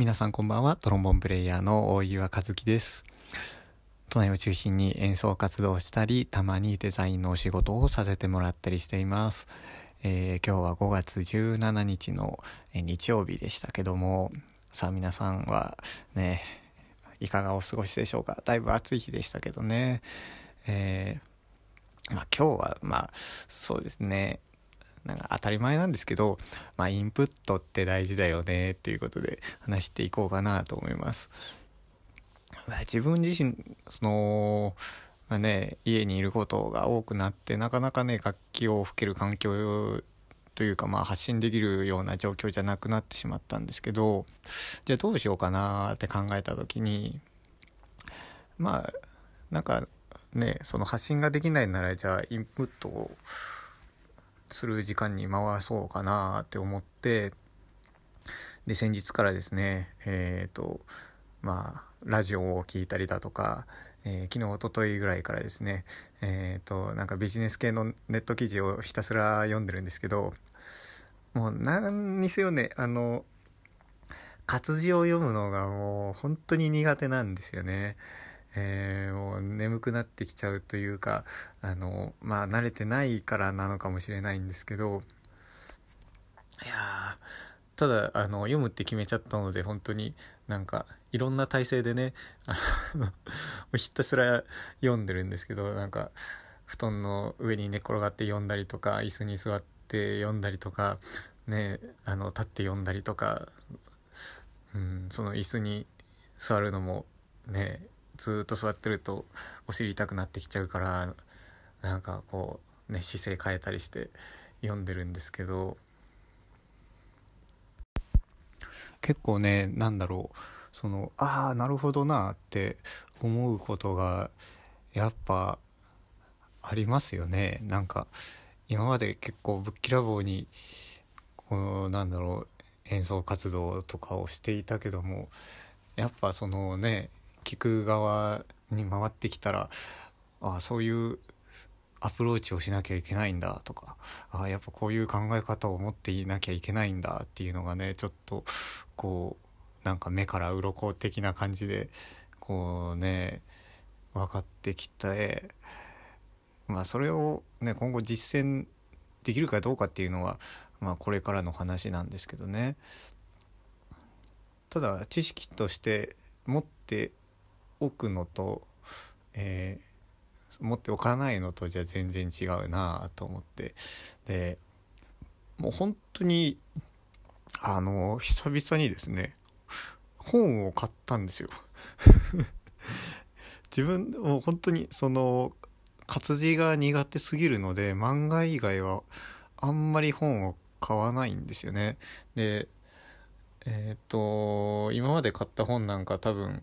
皆さんこんばんは。トロンボンプレイヤーの大岩和樹です。都内を中心に演奏活動をしたりたまにデザインのお仕事をさせてもらったりしています、えー、今日は5月17日の日曜日でしたけどもさあ皆さんはねいかがお過ごしでしょうか？だいぶ暑い日でしたけどね。えー、まあ今日はまあそうですね。なんか当たり前なんですけど、まあ、インプットって大事だよねっていうことで話していこうかなと思います。まあ、自分自身その、まあね、家にいることが多くなってなかなかね楽器を吹ける環境というか、まあ、発信できるような状況じゃなくなってしまったんですけどじゃあどうしようかなって考えた時にまあなんかねその発信ができないならじゃあインプットをする時間に回そうかなって思ってで先日からですねえっ、ー、とまあラジオを聴いたりだとか、えー、昨日おとといぐらいからですねえっ、ー、となんかビジネス系のネット記事をひたすら読んでるんですけどもう何にせよねあの活字を読むのがもう本当に苦手なんですよね。えー、もう眠くなってきちゃうというかあのまあ慣れてないからなのかもしれないんですけどいやただあの読むって決めちゃったので本当になんかいろんな体勢でねあのひたすら読んでるんですけどなんか布団の上に寝転がって読んだりとか椅子に座って読んだりとかねあの立って読んだりとか、うん、その椅子に座るのもねずっと座ってるとお尻痛くなってきちゃうからなんかこうね姿勢変えたりして読んでるんですけど。結構ねなんだろう。そのああなるほどなって思うことがやっぱありますよね。なんか今まで結構ぶっきらぼうにこうなんだろう演奏活動とかをしていたけどもやっぱそのね聞く側に回ってきたらああそういうアプローチをしなきゃいけないんだとかああやっぱこういう考え方を持っていなきゃいけないんだっていうのがねちょっとこうなんか目から鱗的な感じでこうね分かってきてまあそれをね今後実践できるかどうかっていうのはまあこれからの話なんですけどね。ただ知識として持っておくのと、えー、持っておかないのとじゃ全然違うなと思って。でもう本当にあの久々にですね本を買ったんですよ。自分もう本当にその活字が苦手すぎるので漫画以外はあんまり本を買わないんですよね。でえっ、ー、と今まで買った本なんか多分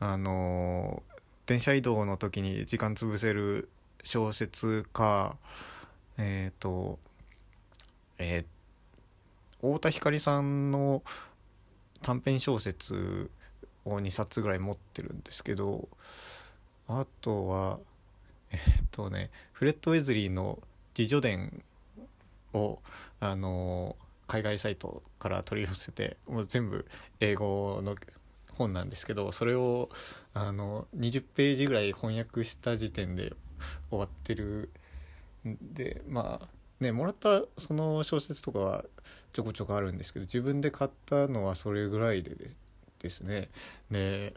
あの電車移動の時に時間潰せる小説かえっ、ー、とえー、太田光さんの短編小説を2冊ぐらい持ってるんですけどあとはえっ、ー、とねフレッド・ウェズリーの自叙伝をあの海外サイトから取り寄せてもう全部英語の本なんですけどそれをあの20ページぐらい翻訳した時点で終わってるんでまあねもらったその小説とかはちょこちょこあるんですけど自分で買ったのはそれぐらいでですね。で、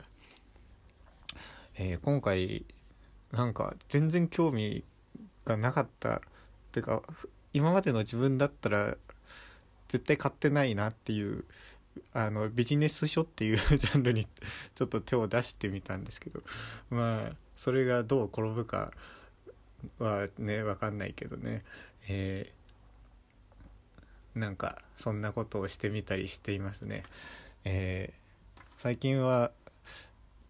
えー、今回なんか全然興味がなかった。っていうか今までの自分だったら絶対買ってないなっていうあのビジネス書っていうジャンルにちょっと手を出してみたんですけどまあそれがどう転ぶかはね分かんないけどね、えー、なんかそんなことをしてみたりしていますね。えー、最近は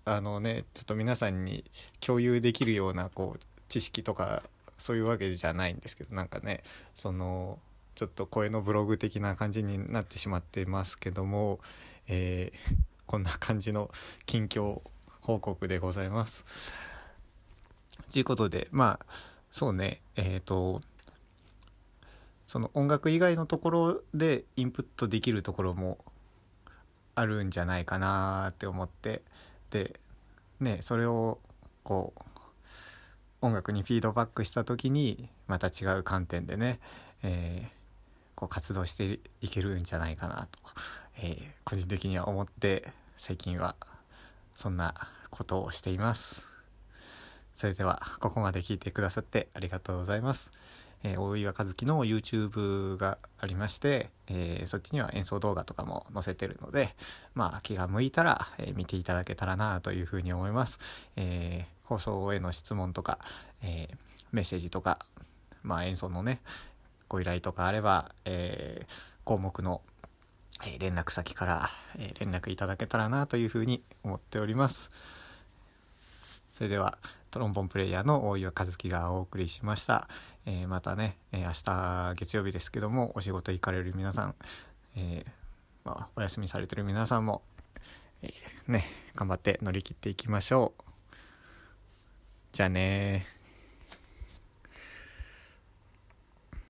あのねちょっと皆さんに共有できるようなこう知識とかそういうわけじゃないんですけどなんかねそのちょっと声のブログ的な感じになってしまってますけども、えー、こんな感じの近況報告でございます。ということでまあそうねえっ、ー、とその音楽以外のところでインプットできるところもあるんじゃないかなって思ってでねそれをこう音楽にフィードバックした時にまた違う観点でね、えー、こう活動していけるんじゃないかなと、えー、個人的には思って最近はそんなことをしています。それではここまで聞いてくださってありがとうございます。えー、大岩和樹の YouTube がありまして、えー、そっちには演奏動画とかも載せてるので、まあ気が向いたら、えー、見ていただけたらなというふうに思います。え放送への質問とか、えメッセージとか、まあ演奏のね、ご依頼とかあれば、え項目のえ連絡先から、え連絡いただけたらなというふうに思っております。それではトロンボンプレイヤーの大岩和樹がお送りしました。えー、またね、えー、明日月曜日ですけどもお仕事行かれる皆さん、えー、まあ、お休みされてる皆さんも、えね頑張って乗り切っていきましょう。じゃあね